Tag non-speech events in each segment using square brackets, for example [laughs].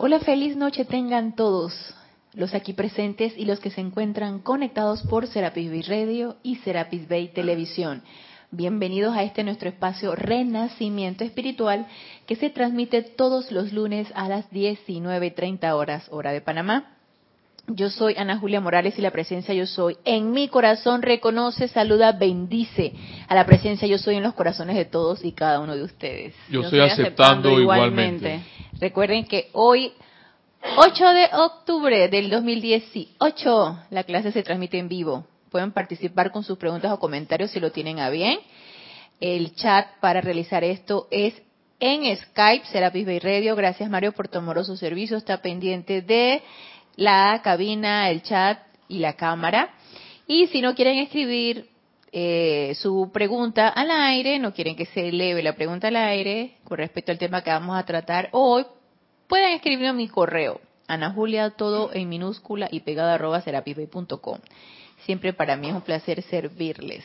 Hola, feliz noche tengan todos los aquí presentes y los que se encuentran conectados por Serapis Bay Radio y Serapis Bay Televisión. Bienvenidos a este nuestro espacio Renacimiento Espiritual que se transmite todos los lunes a las 19.30 horas hora de Panamá. Yo soy Ana Julia Morales y la presencia yo soy en mi corazón reconoce, saluda, bendice a la presencia yo soy en los corazones de todos y cada uno de ustedes. Yo, estoy aceptando, igualmente. Recuerden que hoy, 8 de octubre del 2018, la clase se transmite en vivo. Pueden participar con sus preguntas o comentarios si lo tienen a bien. El chat para realizar esto es en Skype, Serapis Bay Radio. Gracias Mario por tu amoroso servicio. Está pendiente de la cabina, el chat y la cámara. Y si no quieren escribir eh, su pregunta al aire, no quieren que se eleve la pregunta al aire con respecto al tema que vamos a tratar hoy, pueden escribirme a mi correo, Ana Julia, todo en minúscula y pegada arroba serapisbay.com. Siempre para mí es un placer servirles.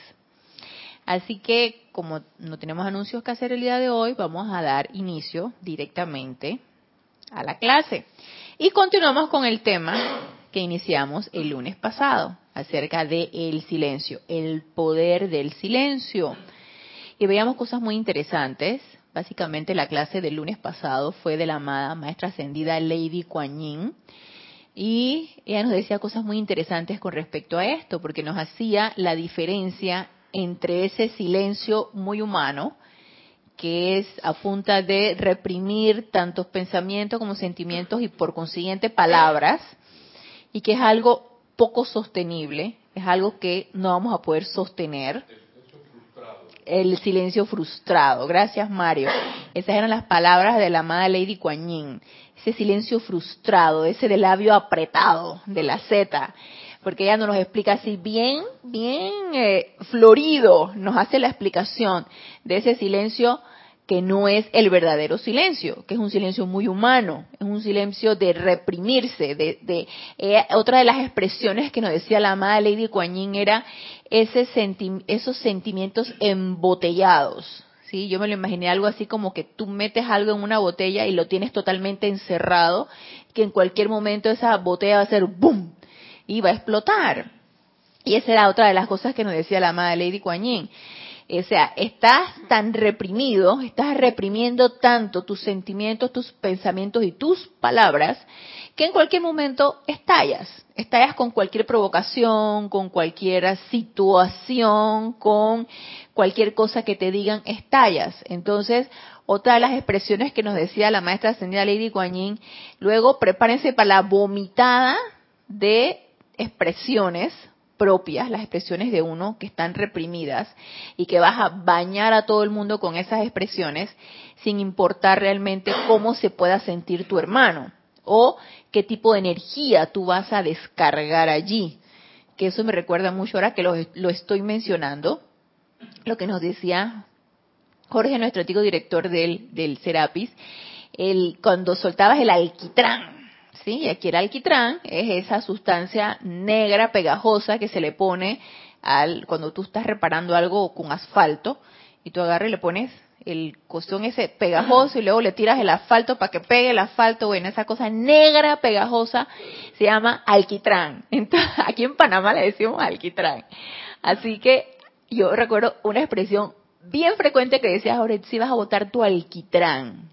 Así que, como no tenemos anuncios que hacer el día de hoy, vamos a dar inicio directamente a la clase. Y continuamos con el tema que iniciamos el lunes pasado acerca del el silencio, el poder del silencio. Y veíamos cosas muy interesantes. Básicamente la clase del lunes pasado fue de la amada maestra ascendida Lady Kuan Yin. Y ella nos decía cosas muy interesantes con respecto a esto, porque nos hacía la diferencia entre ese silencio muy humano, que es a punta de reprimir tantos pensamientos como sentimientos y por consiguiente palabras, y que es algo poco sostenible, es algo que no vamos a poder sostener. El silencio frustrado. Gracias, Mario. Esas eran las palabras de la amada Lady Kuan. Ese silencio frustrado, ese de labio apretado de la Z. Porque ella nos explica así bien, bien eh, florido, nos hace la explicación de ese silencio que no es el verdadero silencio, que es un silencio muy humano, es un silencio de reprimirse, de, de eh, otra de las expresiones que nos decía la amada Lady Kuan era ese esos sentimientos embotellados, ¿sí? Yo me lo imaginé algo así como que tú metes algo en una botella y lo tienes totalmente encerrado, que en cualquier momento esa botella va a hacer boom y va a explotar. Y esa era otra de las cosas que nos decía la amada Lady Kuan o sea, estás tan reprimido, estás reprimiendo tanto tus sentimientos, tus pensamientos y tus palabras, que en cualquier momento estallas. Estallas con cualquier provocación, con cualquier situación, con cualquier cosa que te digan, estallas. Entonces, otra de las expresiones que nos decía la maestra ascendida Lady Guanyin, luego prepárense para la vomitada de expresiones propias, las expresiones de uno que están reprimidas y que vas a bañar a todo el mundo con esas expresiones sin importar realmente cómo se pueda sentir tu hermano o qué tipo de energía tú vas a descargar allí. Que eso me recuerda mucho ahora que lo, lo estoy mencionando, lo que nos decía Jorge, nuestro antiguo director del, del Serapis, el, cuando soltabas el alquitrán, ¿sí? Y aquí el alquitrán es esa sustancia negra pegajosa que se le pone al cuando tú estás reparando algo con asfalto y tú agarras y le pones el costón ese pegajoso y luego le tiras el asfalto para que pegue el asfalto, bueno, esa cosa negra pegajosa se llama alquitrán. [laughs] Entonces, aquí en Panamá le decimos alquitrán. Así que yo recuerdo una expresión bien frecuente que decías, ahora si vas a botar tu alquitrán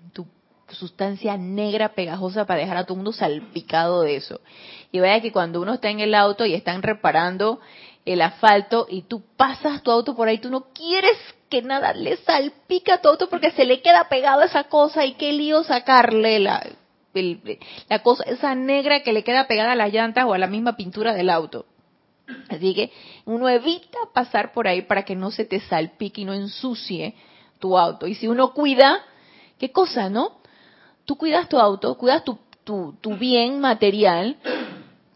sustancia negra pegajosa para dejar a todo mundo salpicado de eso. Y vaya que cuando uno está en el auto y están reparando el asfalto y tú pasas tu auto por ahí, tú no quieres que nada le salpica a tu auto porque se le queda pegado esa cosa y qué lío sacarle la, la cosa, esa negra que le queda pegada a las llantas o a la misma pintura del auto. Así que uno evita pasar por ahí para que no se te salpique y no ensucie tu auto. Y si uno cuida, qué cosa, ¿no? Tú cuidas tu auto, cuidas tu, bien material,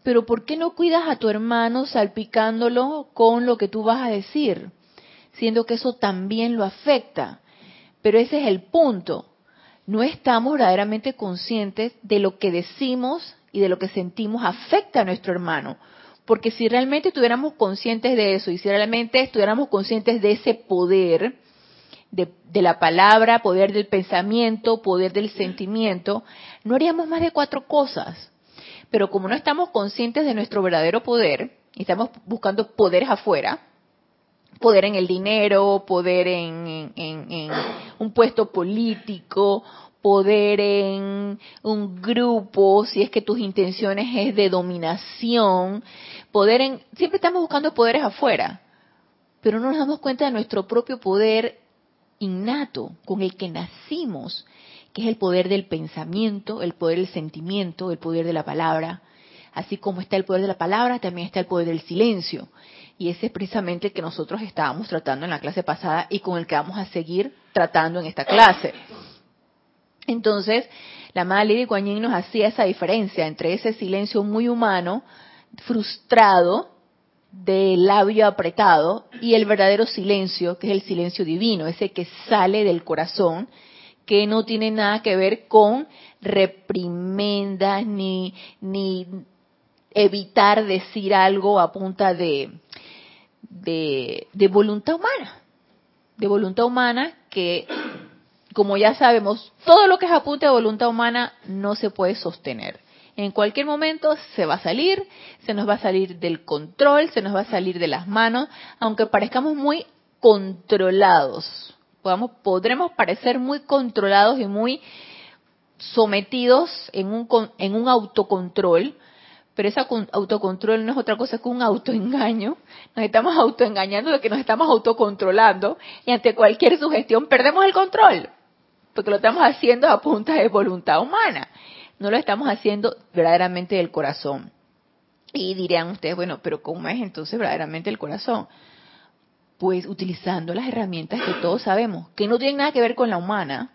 pero ¿por qué no cuidas a tu hermano salpicándolo con lo que tú vas a decir? Siendo que eso también lo afecta. Pero ese es el punto. No estamos verdaderamente conscientes de lo que decimos y de lo que sentimos afecta a nuestro hermano. Porque si realmente estuviéramos conscientes de eso y si realmente estuviéramos conscientes de ese poder, de, de, la palabra, poder del pensamiento, poder del sentimiento, no haríamos más de cuatro cosas. Pero como no estamos conscientes de nuestro verdadero poder, y estamos buscando poderes afuera, poder en el dinero, poder en, en, un puesto político, poder en un grupo, si es que tus intenciones es de dominación, poder en, siempre estamos buscando poderes afuera, pero no nos damos cuenta de nuestro propio poder innato con el que nacimos, que es el poder del pensamiento, el poder del sentimiento, el poder de la palabra. Así como está el poder de la palabra, también está el poder del silencio. Y ese es precisamente el que nosotros estábamos tratando en la clase pasada y con el que vamos a seguir tratando en esta clase. Entonces, la madre Lady Kuan nos hacía esa diferencia entre ese silencio muy humano, frustrado, del labio apretado, y el verdadero silencio, que es el silencio divino, ese que sale del corazón, que no tiene nada que ver con reprimendas ni, ni evitar decir algo a punta de, de, voluntad humana, de voluntad humana que, como ya sabemos, todo lo que es a punta de voluntad humana no se puede sostener. En cualquier momento se va a salir, se nos va a salir del control, se nos va a salir de las manos, aunque parezcamos muy controlados. Podamos, podremos parecer muy controlados y muy sometidos en un, en un autocontrol, pero ese autocontrol no es otra cosa que un autoengaño. Nos estamos autoengañando de que nos estamos autocontrolando y ante cualquier sugestión perdemos el control, porque lo estamos haciendo a punta de voluntad humana, no lo estamos haciendo verdaderamente del corazón. Y dirían ustedes, bueno, pero ¿cómo es entonces verdaderamente el corazón? Pues utilizando las herramientas que todos sabemos, que no tienen nada que ver con la humana,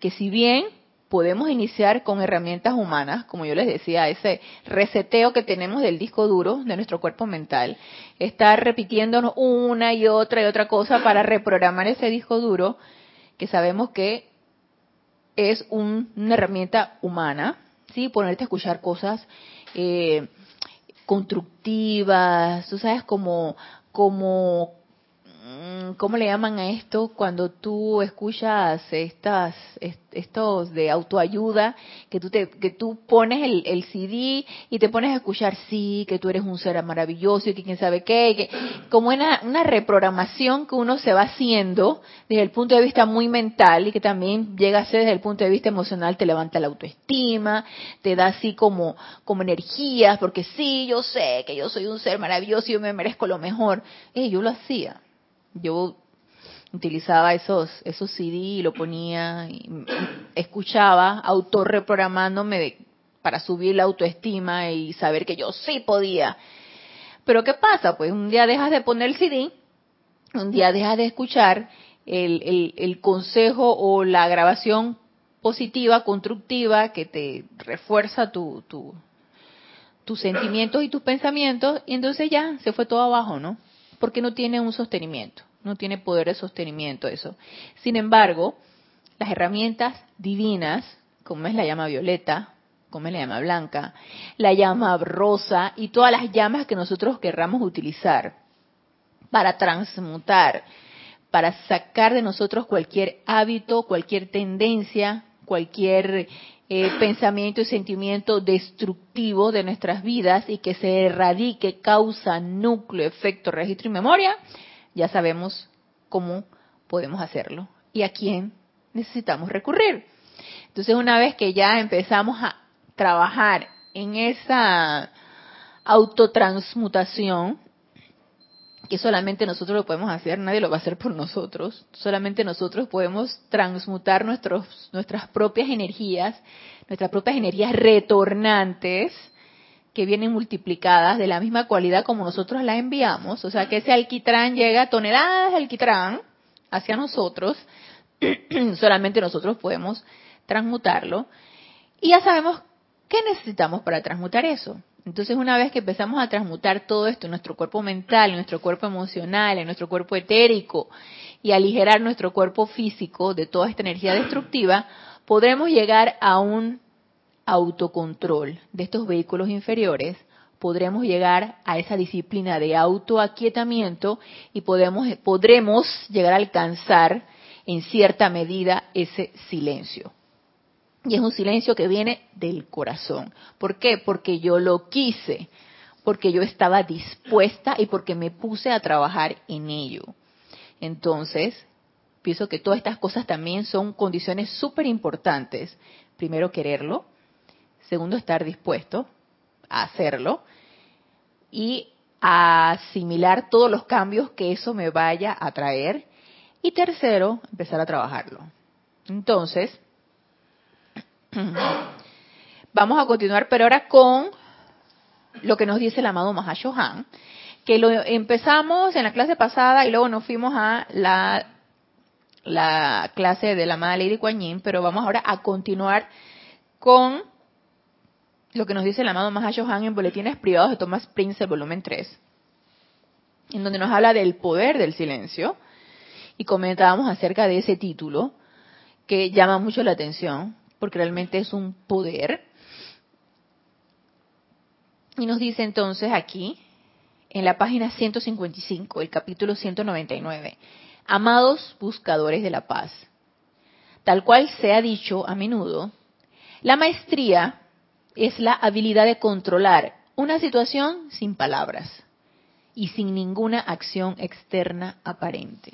que si bien podemos iniciar con herramientas humanas, como yo les decía, ese reseteo que tenemos del disco duro de nuestro cuerpo mental, estar repitiéndonos una y otra y otra cosa para reprogramar ese disco duro, que sabemos que es una herramienta humana, ¿sí? Ponerte a escuchar cosas eh, constructivas, tú sabes, como, como ¿cómo le llaman a esto? Cuando tú escuchas estas, estos de autoayuda, que tú, te, que tú pones el, el CD y te pones a escuchar, sí, que tú eres un ser maravilloso y que quién sabe qué, que, como una, una reprogramación que uno se va haciendo desde el punto de vista muy mental y que también llega a ser desde el punto de vista emocional, te levanta la autoestima, te da así como, como energías, porque sí, yo sé que yo soy un ser maravilloso y yo me merezco lo mejor. Y yo lo hacía yo utilizaba esos esos CD y lo ponía y escuchaba autorreprogramándome para subir la autoestima y saber que yo sí podía. Pero ¿qué pasa? Pues un día dejas de poner el CD, un día dejas de escuchar el, el, el consejo o la grabación positiva, constructiva, que te refuerza tu, tu, tus sentimientos y tus pensamientos, y entonces ya se fue todo abajo, ¿no? Porque no tiene un sostenimiento, no tiene poder de sostenimiento eso. Sin embargo, las herramientas divinas, como es la llama violeta, como es la llama blanca, la llama rosa y todas las llamas que nosotros querramos utilizar para transmutar, para sacar de nosotros cualquier hábito, cualquier tendencia, cualquier eh, pensamiento y sentimiento destructivo de nuestras vidas y que se erradique causa, núcleo, efecto, registro y memoria, ya sabemos cómo podemos hacerlo y a quién necesitamos recurrir. Entonces, una vez que ya empezamos a trabajar en esa autotransmutación, que solamente nosotros lo podemos hacer, nadie lo va a hacer por nosotros, solamente nosotros podemos transmutar nuestros, nuestras propias energías, nuestras propias energías retornantes, que vienen multiplicadas de la misma cualidad como nosotros las enviamos, o sea que ese alquitrán llega toneladas de alquitrán hacia nosotros, [clears throat] solamente nosotros podemos transmutarlo, y ya sabemos qué necesitamos para transmutar eso. Entonces, una vez que empezamos a transmutar todo esto en nuestro cuerpo mental, en nuestro cuerpo emocional, en nuestro cuerpo etérico y aligerar nuestro cuerpo físico de toda esta energía destructiva, podremos llegar a un autocontrol de estos vehículos inferiores, podremos llegar a esa disciplina de autoaquietamiento y podemos, podremos llegar a alcanzar en cierta medida ese silencio. Y es un silencio que viene del corazón. ¿Por qué? Porque yo lo quise, porque yo estaba dispuesta y porque me puse a trabajar en ello. Entonces, pienso que todas estas cosas también son condiciones súper importantes. Primero, quererlo. Segundo, estar dispuesto a hacerlo. Y a asimilar todos los cambios que eso me vaya a traer. Y tercero, empezar a trabajarlo. Entonces, [clears throat] vamos a continuar, pero ahora con lo que nos dice el amado Mahashohan, que lo empezamos en la clase pasada y luego nos fuimos a la, la clase de la amada Lady Kuan pero vamos ahora a continuar con lo que nos dice el amado Mahashohan en Boletines Privados de Thomas Prince, volumen 3, en donde nos habla del poder del silencio, y comentábamos acerca de ese título, que llama mucho la atención, porque realmente es un poder. Y nos dice entonces aquí, en la página 155, el capítulo 199, amados buscadores de la paz. Tal cual se ha dicho a menudo, la maestría es la habilidad de controlar una situación sin palabras y sin ninguna acción externa aparente.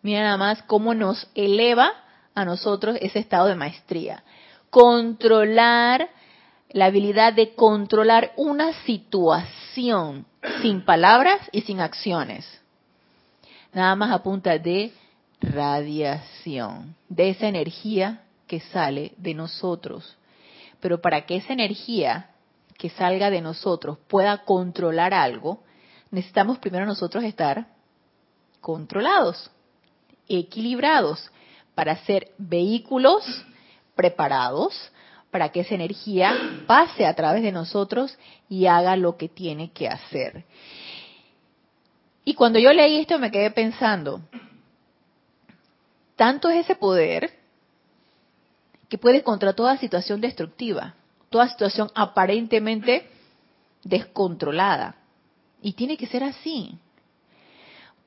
Mira nada más cómo nos eleva a nosotros ese estado de maestría. Controlar, la habilidad de controlar una situación sin palabras y sin acciones. Nada más a punta de radiación, de esa energía que sale de nosotros pero para que esa energía que salga de nosotros pueda controlar algo, necesitamos primero nosotros estar controlados, equilibrados, para ser vehículos preparados para que esa energía pase a través de nosotros y haga lo que tiene que hacer. Y cuando yo leí esto me quedé pensando, tanto es ese poder que puede contra toda situación destructiva, toda situación aparentemente descontrolada. Y tiene que ser así.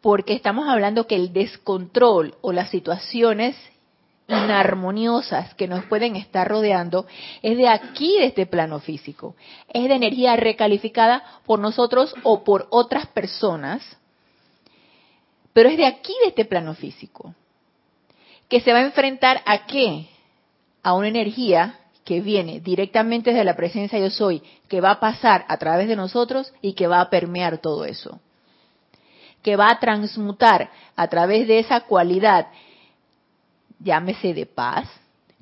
Porque estamos hablando que el descontrol o las situaciones inarmoniosas que nos pueden estar rodeando es de aquí, de este plano físico. Es de energía recalificada por nosotros o por otras personas, pero es de aquí, de este plano físico. Que se va a enfrentar a qué? a una energía que viene directamente de la presencia yo soy, que va a pasar a través de nosotros y que va a permear todo eso. Que va a transmutar a través de esa cualidad, llámese de paz,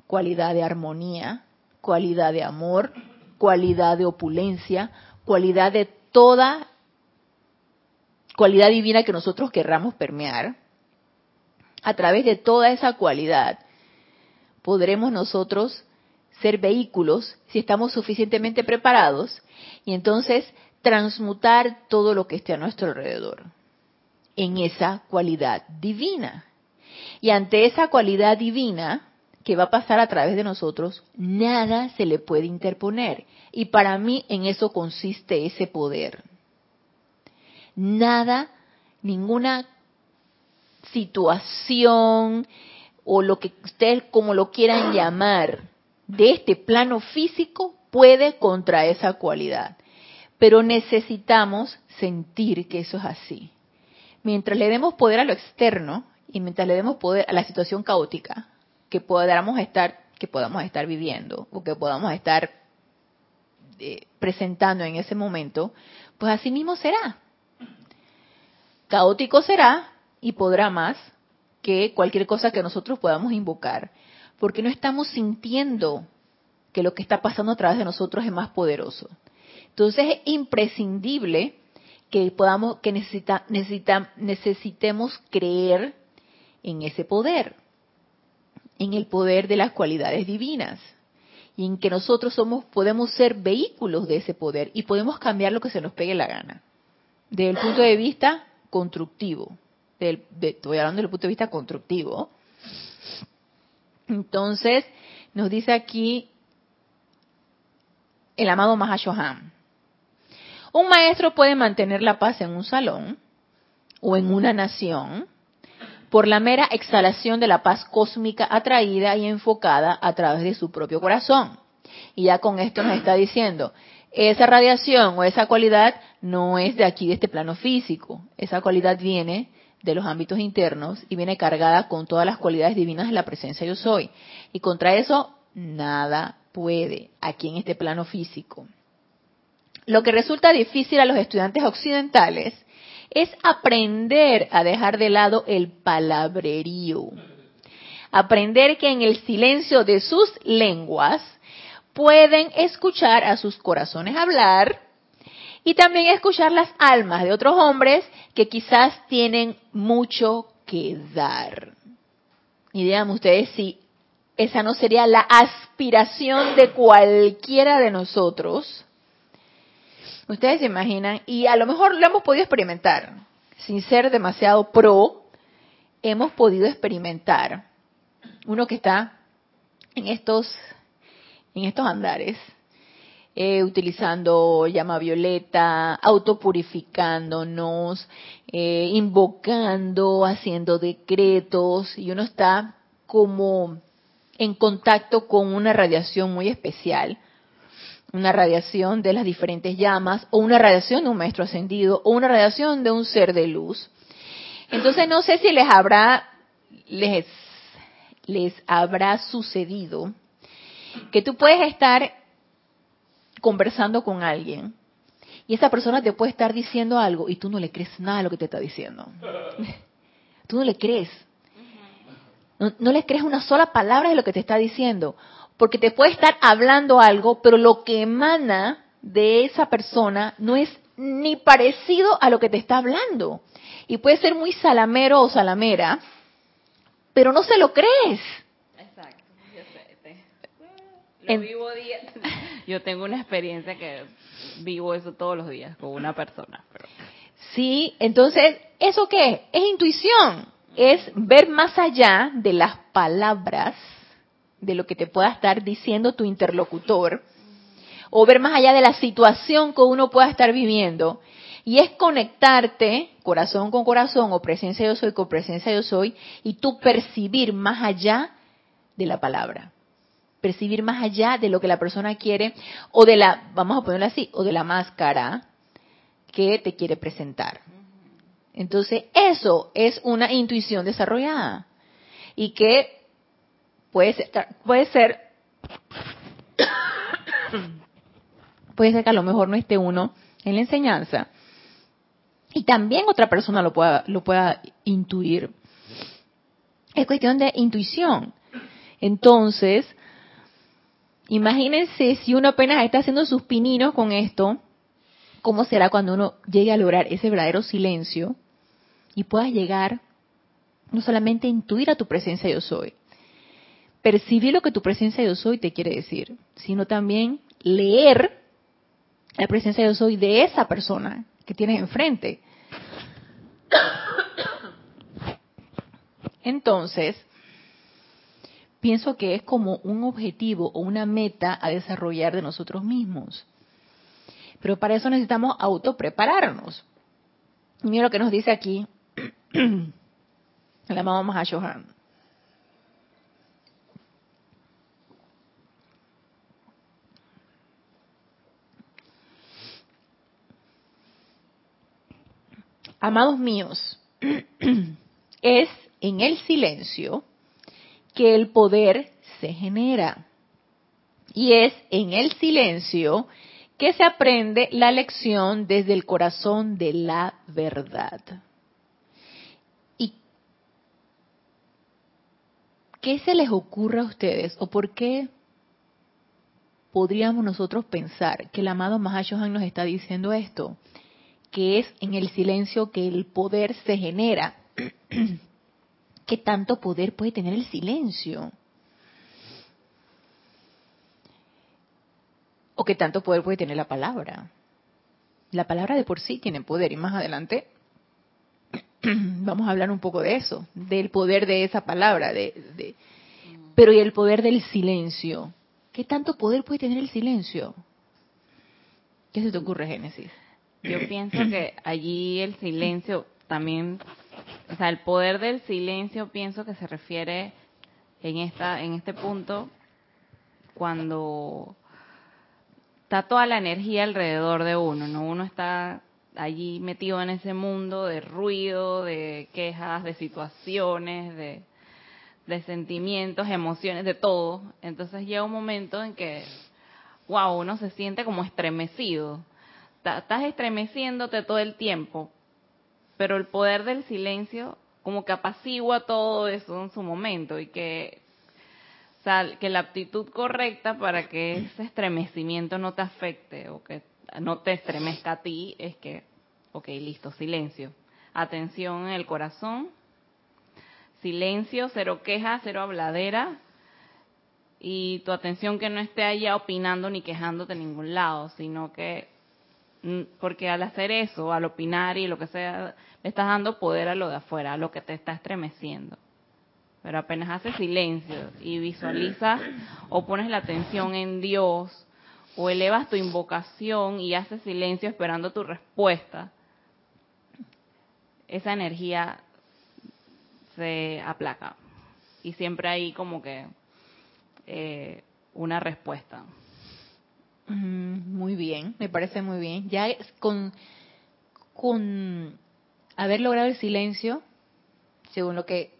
cualidad de armonía, cualidad de amor, cualidad de opulencia, cualidad de toda cualidad divina que nosotros querramos permear, a través de toda esa cualidad podremos nosotros ser vehículos si estamos suficientemente preparados y entonces transmutar todo lo que esté a nuestro alrededor en esa cualidad divina. Y ante esa cualidad divina que va a pasar a través de nosotros, nada se le puede interponer. Y para mí en eso consiste ese poder. Nada, ninguna situación, o lo que ustedes como lo quieran [coughs] llamar de este plano físico puede contra esa cualidad. Pero necesitamos sentir que eso es así. Mientras le demos poder a lo externo y mientras le demos poder a la situación caótica que podamos estar que podamos estar viviendo o que podamos estar eh, presentando en ese momento, pues así mismo será. Caótico será y podrá más que cualquier cosa que nosotros podamos invocar, porque no estamos sintiendo que lo que está pasando a través de nosotros es más poderoso. Entonces es imprescindible que podamos, que necesita, necesita, necesitemos creer en ese poder, en el poder de las cualidades divinas y en que nosotros somos, podemos ser vehículos de ese poder y podemos cambiar lo que se nos pegue la gana, desde el punto de vista constructivo estoy hablando desde punto de vista constructivo. Entonces, nos dice aquí el amado Mahashohan. Un maestro puede mantener la paz en un salón o en una nación por la mera exhalación de la paz cósmica atraída y enfocada a través de su propio corazón. Y ya con esto nos está diciendo, esa radiación o esa cualidad no es de aquí, de este plano físico. Esa cualidad viene de los ámbitos internos y viene cargada con todas las cualidades divinas de la presencia yo soy. Y contra eso, nada puede aquí en este plano físico. Lo que resulta difícil a los estudiantes occidentales es aprender a dejar de lado el palabrerío. Aprender que en el silencio de sus lenguas pueden escuchar a sus corazones hablar y también escuchar las almas de otros hombres que quizás tienen mucho que dar. Y díganme ustedes si esa no sería la aspiración de cualquiera de nosotros. Ustedes se imaginan, y a lo mejor lo hemos podido experimentar, sin ser demasiado pro, hemos podido experimentar. Uno que está en estos en estos andares, eh, utilizando llama violeta, autopurificándonos, eh, invocando, haciendo decretos, y uno está como en contacto con una radiación muy especial, una radiación de las diferentes llamas, o una radiación de un maestro ascendido, o una radiación de un ser de luz. Entonces no sé si les habrá, les, les habrá sucedido que tú puedes estar conversando con alguien y esa persona te puede estar diciendo algo y tú no le crees nada a lo que te está diciendo. [laughs] Tú no le crees. No, le crees una sola palabra de lo que te está diciendo. Porque te puede estar hablando algo, pero lo que emana de esa persona no es ni parecido a lo que te está hablando. Y puede ser muy salamero o salamera, pero no se lo crees. [laughs] Yo tengo una experiencia que vivo eso todos los días con una persona. Sí, entonces, ¿eso qué es? Es intuición, es ver más allá de las palabras, de lo que te pueda estar diciendo tu interlocutor, o ver más allá de la situación que uno pueda estar viviendo. Y es conectarte corazón con corazón o presencia yo soy con presencia yo soy y tú percibir más allá de la palabra percibir más allá de lo que la persona quiere o de la, vamos a ponerlo así, o de la máscara que te quiere presentar. Entonces, eso es una intuición desarrollada y que puede ser, puede ser, puede ser que a lo mejor no esté uno en la enseñanza y también otra persona lo pueda, lo pueda intuir. Es cuestión de intuición. Entonces, Imagínense si uno apenas está haciendo sus pininos con esto, ¿cómo será cuando uno llegue a lograr ese verdadero silencio y puedas llegar no solamente a intuir a tu presencia yo soy, percibir lo que tu presencia yo soy te quiere decir, sino también leer la presencia yo soy de esa persona que tienes enfrente. Entonces, pienso que es como un objetivo o una meta a desarrollar de nosotros mismos. Pero para eso necesitamos autoprepararnos. Mira lo que nos dice aquí [clears throat] la mamá Mahashohan. Amados míos, [clears throat] es en el silencio que el poder se genera. Y es en el silencio que se aprende la lección desde el corazón de la verdad. ¿Y qué se les ocurre a ustedes o por qué podríamos nosotros pensar que el amado Mahashohan nos está diciendo esto? Que es en el silencio que el poder se genera. [clears throat] ¿Qué tanto poder puede tener el silencio? ¿O qué tanto poder puede tener la palabra? La palabra de por sí tiene poder y más adelante [clears throat] vamos a hablar un poco de eso, del poder de esa palabra, de, pero y el poder del silencio. ¿Qué tanto poder puede tener el silencio? ¿Qué se te ocurre, Génesis? Yo pienso que allí el silencio también o sea, el poder del silencio pienso que se refiere en esta en este punto cuando está toda la energía alrededor de uno, ¿no? Uno está allí metido en ese mundo de ruido, de quejas, de situaciones, de, de sentimientos, emociones, de todo. Entonces llega un momento en que, wow, uno se siente como estremecido. Estás estremeciéndote todo el tiempo, pero el poder del silencio como que apacigua todo eso en su momento y que que la actitud correcta para que ese estremecimiento no te afecte o que no te estremezca a ti es que, ok, listo, silencio. Atención en el corazón, silencio, cero queja, cero habladera y tu atención que no esté allá opinando ni quejándote en ningún lado, sino que, porque al hacer eso, al opinar y lo que sea, le estás dando poder a lo de afuera, a lo que te está estremeciendo pero apenas haces silencio y visualizas o pones la atención en Dios o elevas tu invocación y haces silencio esperando tu respuesta, esa energía se aplaca y siempre hay como que eh, una respuesta. Muy bien, me parece muy bien. Ya con, con haber logrado el silencio, según lo que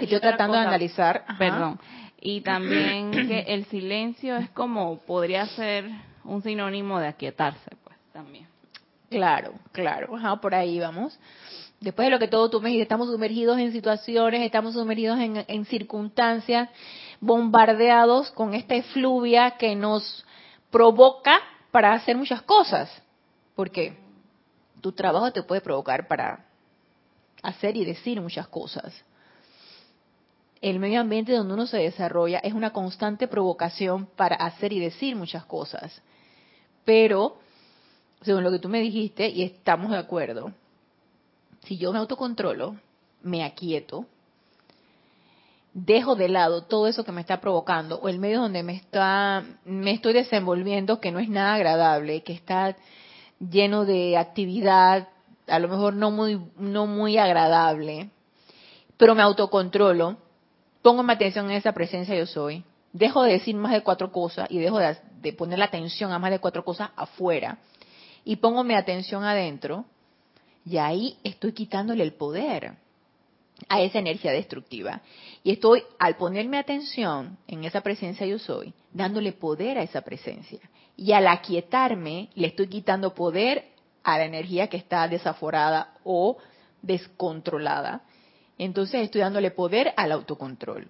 Estoy tratando de analizar. Perdón. Y también [clears throat] que el silencio es como, podría ser un sinónimo de aquietarse, pues también. Claro, claro. Ajá, por ahí vamos. Después de lo que todo tú me dijiste, estamos sumergidos en situaciones, estamos sumergidos en, en circunstancias, bombardeados con esta efluvia que nos provoca para hacer muchas cosas. Porque tu trabajo te puede provocar para hacer y decir muchas cosas el medio ambiente donde uno se desarrolla es una constante provocación para hacer y decir muchas cosas. Pero, según lo que tú me dijiste, y estamos de acuerdo, si yo me autocontrolo, me aquieto, dejo de lado todo eso que me está provocando o el medio donde me está me estoy desenvolviendo que no es nada agradable, que está lleno de actividad, a lo mejor no muy no muy agradable, pero me autocontrolo, pongo mi atención en esa presencia yo soy, dejo de decir más de cuatro cosas y dejo de, poner la atención a más de cuatro cosas afuera y pongo mi atención adentro, y ahí estoy quitándole el poder a esa energía destructiva. Y estoy, al ponerme atención en esa presencia yo soy, dándole poder a esa presencia. Y al aquietarme, le estoy quitando poder a la energía que está desaforada o descontrolada entonces estoy dándole poder al autocontrol.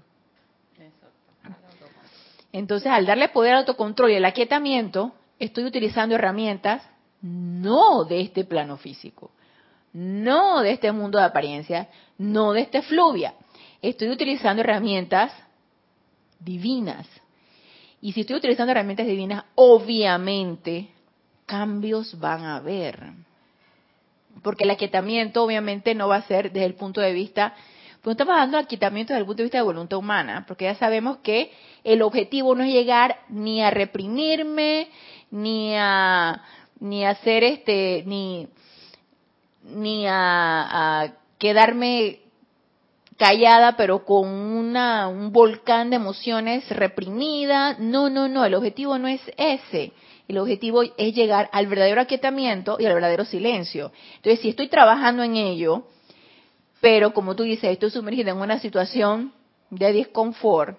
Entonces, al darle poder al autocontrol y al aquietamiento, estoy utilizando herramientas no de este plano físico, no de este mundo de apariencia, no de este fluvia. Estoy utilizando herramientas divinas. Y si estoy utilizando herramientas divinas, obviamente cambios van a haber porque el aquietamiento obviamente no va a ser desde el punto de vista, pues estamos de aquietamiento desde el punto de vista de voluntad humana, porque ya sabemos que el objetivo no es llegar ni a reprimirme, ni a ni a hacer este, ni ni a, a quedarme callada pero con una, un volcán de emociones reprimida. No, no, no, el objetivo no es ese. El objetivo es llegar al verdadero aquietamiento y al verdadero silencio. Entonces, si estoy trabajando en ello, pero como tú dices, estoy sumergida en una situación de desconfort,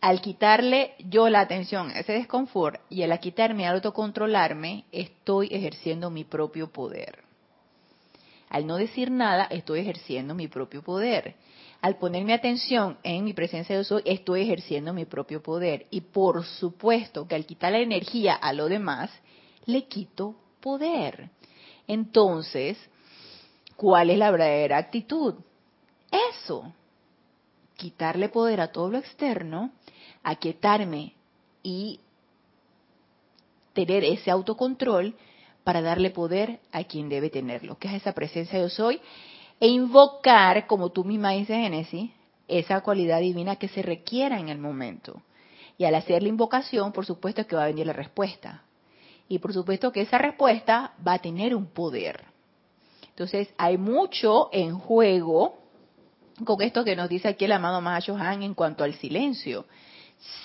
al quitarle yo la atención a ese desconfort y al quitarme, al autocontrolarme, estoy ejerciendo mi propio poder. Al no decir nada, estoy ejerciendo mi propio poder al poner mi atención en mi presencia de soy, estoy ejerciendo mi propio poder. Y por supuesto que al quitar la energía a lo demás, le quito poder. Entonces, ¿cuál es la verdadera actitud? Eso, quitarle poder a todo lo externo, aquietarme y tener ese autocontrol para darle poder a quien debe tenerlo, que es esa presencia yo soy e invocar, como tú misma dices, Génesis, esa cualidad divina que se requiera en el momento. Y al hacer la invocación, por supuesto que va a venir la respuesta. Y por supuesto que esa respuesta va a tener un poder. Entonces, hay mucho en juego con esto que nos dice aquí el amado Mahashohan en cuanto al silencio.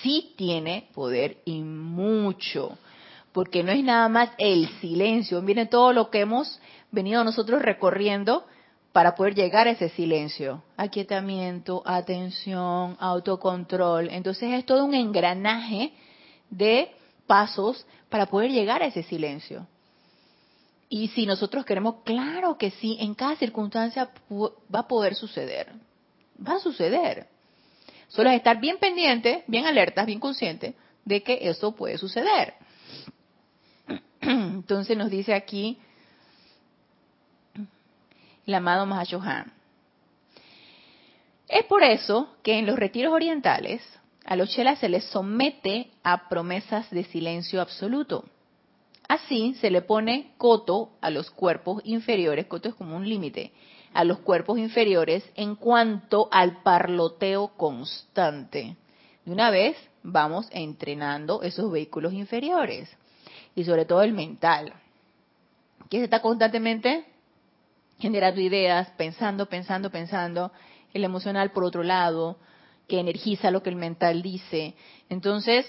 Sí tiene poder y mucho, porque no es nada más el silencio, viene todo lo que hemos venido nosotros recorriendo para poder llegar a ese silencio. Aquietamiento, atención, autocontrol. Entonces es todo un engranaje de pasos para poder llegar a ese silencio. Y si nosotros queremos, claro que sí, en cada circunstancia va a poder suceder. Va a suceder. Solo es estar bien pendiente, bien alertas, bien conscientes de que eso puede suceder. [clears throat] Entonces nos dice aquí el amado Mahashohan. Es por eso que en los retiros orientales a los chelas se les somete a promesas de silencio absoluto. Así se le pone coto a los cuerpos inferiores, coto es como un límite, a los cuerpos inferiores en cuanto al parloteo constante. De una vez vamos entrenando esos vehículos inferiores y sobre todo el mental, que se está constantemente generando ideas, pensando, pensando, pensando, el emocional por otro lado, que energiza lo que el mental dice. Entonces,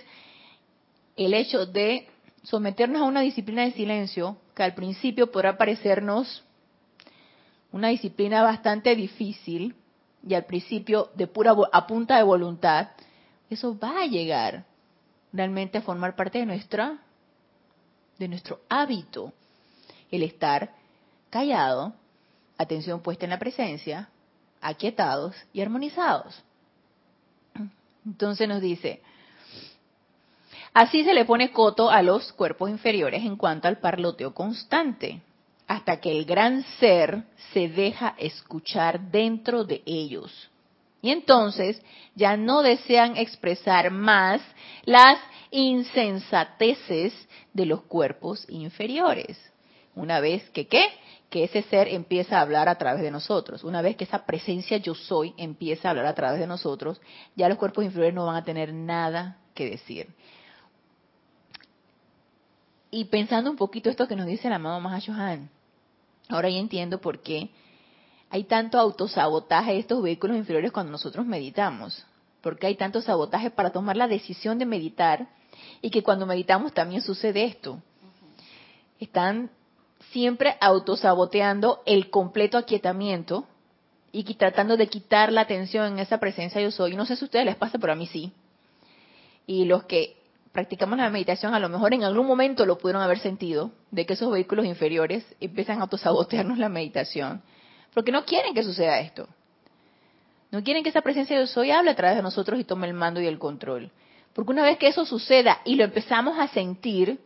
el hecho de someternos a una disciplina de silencio, que al principio podrá parecernos una disciplina bastante difícil, y al principio de pura a punta de voluntad, eso va a llegar realmente a formar parte de nuestra de nuestro hábito, el estar callado, atención puesta en la presencia, aquietados y armonizados. Entonces nos dice, así se le pone coto a los cuerpos inferiores en cuanto al parloteo constante, hasta que el gran ser se deja escuchar dentro de ellos. Y entonces ya no desean expresar más las insensateces de los cuerpos inferiores. Una vez que qué? Que ese ser empieza a hablar a través de nosotros. Una vez que esa presencia yo soy empieza a hablar a través de nosotros, ya los cuerpos inferiores no van a tener nada que decir. Y pensando un poquito esto que nos dice el amado Mahashohan, ahora ya entiendo por qué hay tanto autosabotaje de estos vehículos inferiores cuando nosotros meditamos. Porque hay tanto sabotaje para tomar la decisión de meditar y que cuando meditamos también sucede esto. Están siempre autosaboteando el completo aquietamiento y tratando de quitar la atención en esa presencia yo soy. No sé si a ustedes les pasa, pero a mí sí. Y los que practicamos la meditación a lo mejor en algún momento lo pudieron haber sentido, de que esos vehículos inferiores empiezan a autosabotearnos la meditación, porque no quieren que suceda esto. No quieren que esa presencia yo soy hable a través de nosotros y tome el mando y el control. Porque una vez que eso suceda y lo empezamos a sentir,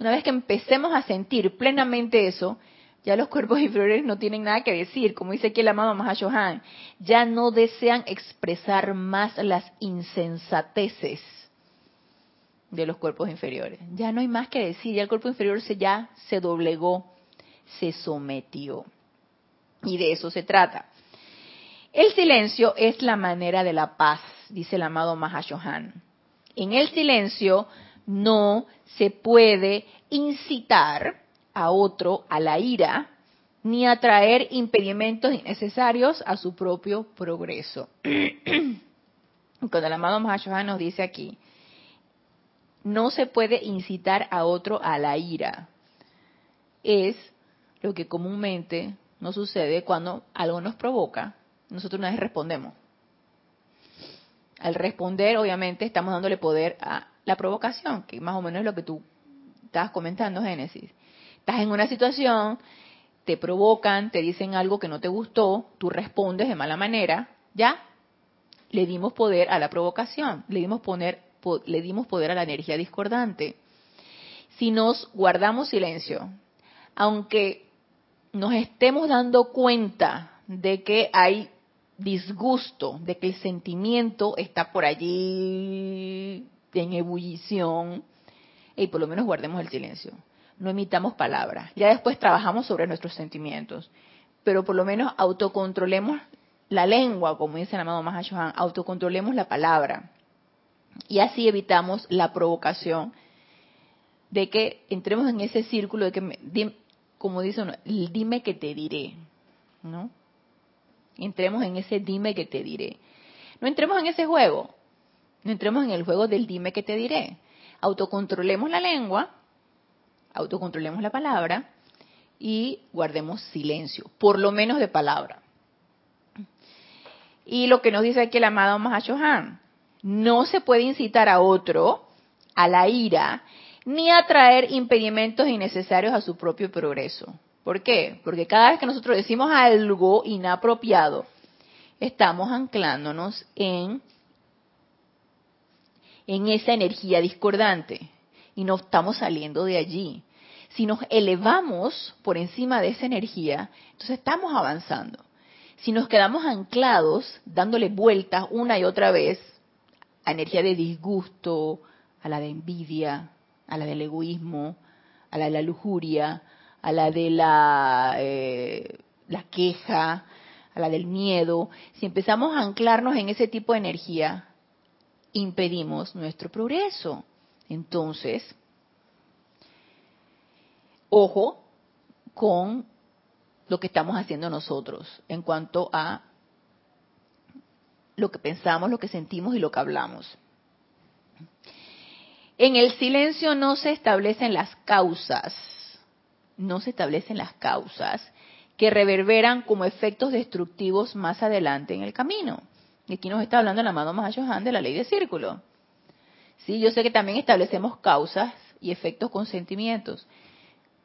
una vez que empecemos a sentir plenamente eso, ya los cuerpos [laughs] inferiores no tienen nada que decir, como dice aquí el amado Mahashohan, ya no desean expresar más las insensateces de los cuerpos inferiores. Ya no hay más que decir, ya el cuerpo inferior se, ya se doblegó, se sometió. Y de eso se trata. El silencio es la manera de la paz, dice el amado Mahashohan en el silencio no se puede incitar a otro a la ira ni atraer impedimentos innecesarios a su propio progreso. [clears throat] Cuando el amado Mahashohan nos dice aquí, no se puede incitar a otro a la ira, es lo que comúnmente nos sucede cuando algo nos provoca, nosotros una vez respondemos. Al responder, obviamente, estamos dándole poder a la provocación, que más o menos es lo que tú estabas comentando, Génesis. Estás en una situación, te provocan, te dicen algo que no te gustó, tú respondes de mala manera, ya le dimos poder a la provocación, le dimos, poner, le dimos poder a la energía discordante. Si nos guardamos silencio, aunque nos estemos dando cuenta de que hay disgusto, de que el sentimiento está por allí en ebullición, y por lo menos guardemos el silencio. No emitamos palabras. Ya después trabajamos sobre nuestros sentimientos, pero por lo menos autocontrolemos la lengua, como dice el amado Mahashohan, autocontrolemos la palabra. Y así evitamos la provocación de que entremos en ese círculo de que como dice uno, dime que te diré, ¿no? Entremos en ese dime que te diré. No entremos en ese juego, no entremos en el juego del dime que te diré. Autocontrolemos la lengua, autocontrolemos la palabra y guardemos silencio, por lo menos de palabra. Y lo que nos dice aquí el amado Mahashohan, no se puede incitar a otro a la ira ni a traer impedimentos innecesarios a su propio progreso. ¿Por qué? Porque cada vez que nosotros decimos algo inapropiado, estamos anclándonos en, en esa energía discordante y no estamos saliendo de allí. Si nos elevamos por encima de esa energía, entonces estamos avanzando. Si nos quedamos anclados, dándole vueltas una y otra vez a energía de disgusto, a la de envidia, a la del egoísmo, a la de la lujuria, a la de la, eh, la queja, a la del miedo, si empezamos a anclarnos en ese tipo de energía, impedimos nuestro progreso. Entonces, ojo con lo que estamos haciendo nosotros en cuanto a lo que pensamos, lo que sentimos y lo que hablamos. En el silencio no se establecen las causas, no se establecen las causas que reverberan como efectos destructivos más adelante en el camino. Y aquí nos está hablando el amado Mahashohan de la ley de círculo. Sí, yo sé que también establecemos causas y efectos con sentimientos,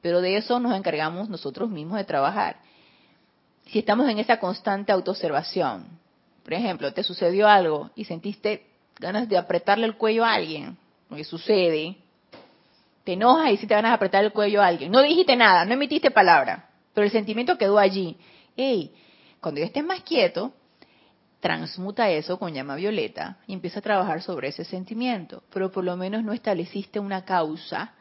pero de eso nos encargamos nosotros mismos de trabajar. Si estamos en esa constante autoobservación, por ejemplo, te sucedió algo y sentiste ganas de apretarle el cuello a alguien, lo que sucede, te enojas y si te van a apretar el cuello a alguien. No dijiste nada, no emitiste palabra, pero el sentimiento quedó allí. Ey, cuando ya estés más quieto, transmuta eso con llama violeta y empieza a trabajar sobre ese sentimiento. Pero por lo menos no estableciste una causa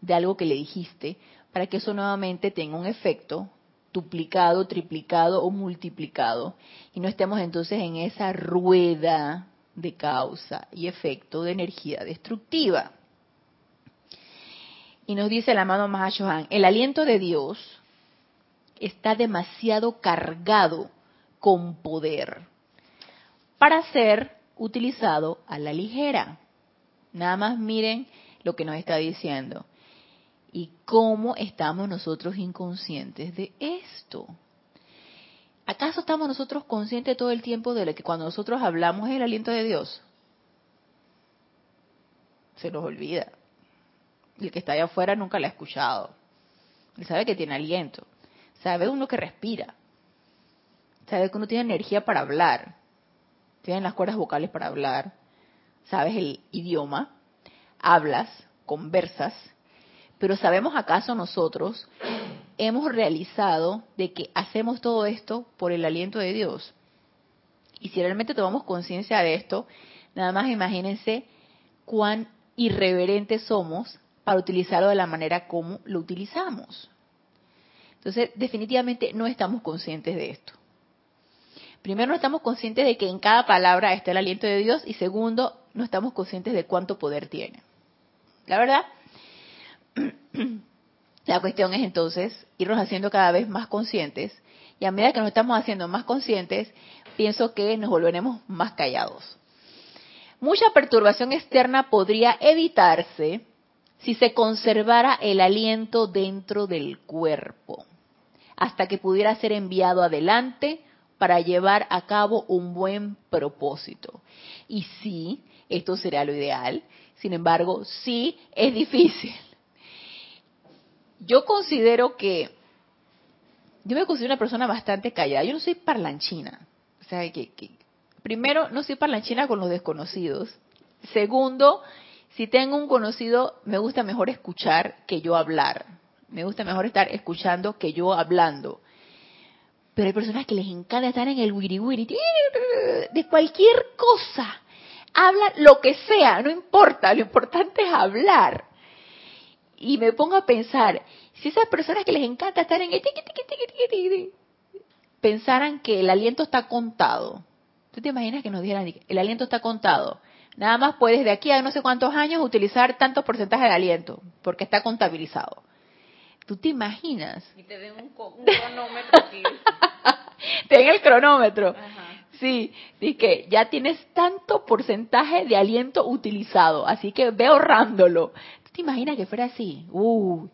de algo que le dijiste para que eso nuevamente tenga un efecto duplicado, triplicado o multiplicado y no estemos entonces en esa rueda de causa y efecto de energía destructiva. Y nos dice el amado Mahashohan, el aliento de Dios está demasiado cargado con poder para ser utilizado a la ligera. Nada más miren lo que nos está diciendo. Y cómo estamos nosotros inconscientes de esto. ¿Acaso estamos nosotros conscientes todo el tiempo de que cuando nosotros hablamos es el aliento de Dios? Se nos olvida. El que está allá afuera nunca lo ha escuchado. Él sabe que tiene aliento. Sabe uno que respira. Sabe que uno tiene energía para hablar. Tiene las cuerdas vocales para hablar. Sabes el idioma. Hablas, conversas. Pero ¿sabemos acaso nosotros hemos realizado de que hacemos todo esto por el aliento de Dios. Y si realmente tomamos conciencia de esto, nada más imagínense cuán irreverentes somos para utilizarlo de la manera como lo utilizamos. Entonces, definitivamente no estamos conscientes de esto. Primero, no estamos conscientes de que en cada palabra está el aliento de Dios y segundo, no estamos conscientes de cuánto poder tiene. La verdad, La cuestión es entonces irnos haciendo cada vez más conscientes y a medida que nos estamos haciendo más conscientes, pienso que nos volveremos más callados. Mucha perturbación externa podría evitarse si se conservara el aliento dentro del cuerpo, hasta que pudiera ser enviado adelante para llevar a cabo un buen propósito. Y sí, esto será lo ideal, sin embargo, sí es difícil yo considero que yo me considero una persona bastante callada. Yo no soy parlanchina. O sea, que, primero, no soy parlanchina con los desconocidos. Segundo, si tengo un conocido, me gusta mejor escuchar que yo hablar. Me gusta mejor estar escuchando que yo hablando. Pero hay personas que les encanta estar en el wiri wiri, de cualquier cosa. Habla lo que sea, no importa, lo importante es hablar y me pongo a pensar, si esas personas que les encanta estar en el pensaran que el aliento está contado, ¿tú te imaginas que nos dijeran, el aliento está contado? Nada más puedes de aquí a no sé cuántos años utilizar tanto porcentaje de aliento, porque está contabilizado. ¿Tú te imaginas? Y te den un, cronómetro aquí. [laughs] te den el cronómetro. Sí, dice que ya tienes tanto porcentaje de aliento utilizado, así que ve ahorrándolo. ¿Tú te imaginas que fuera así? Uh,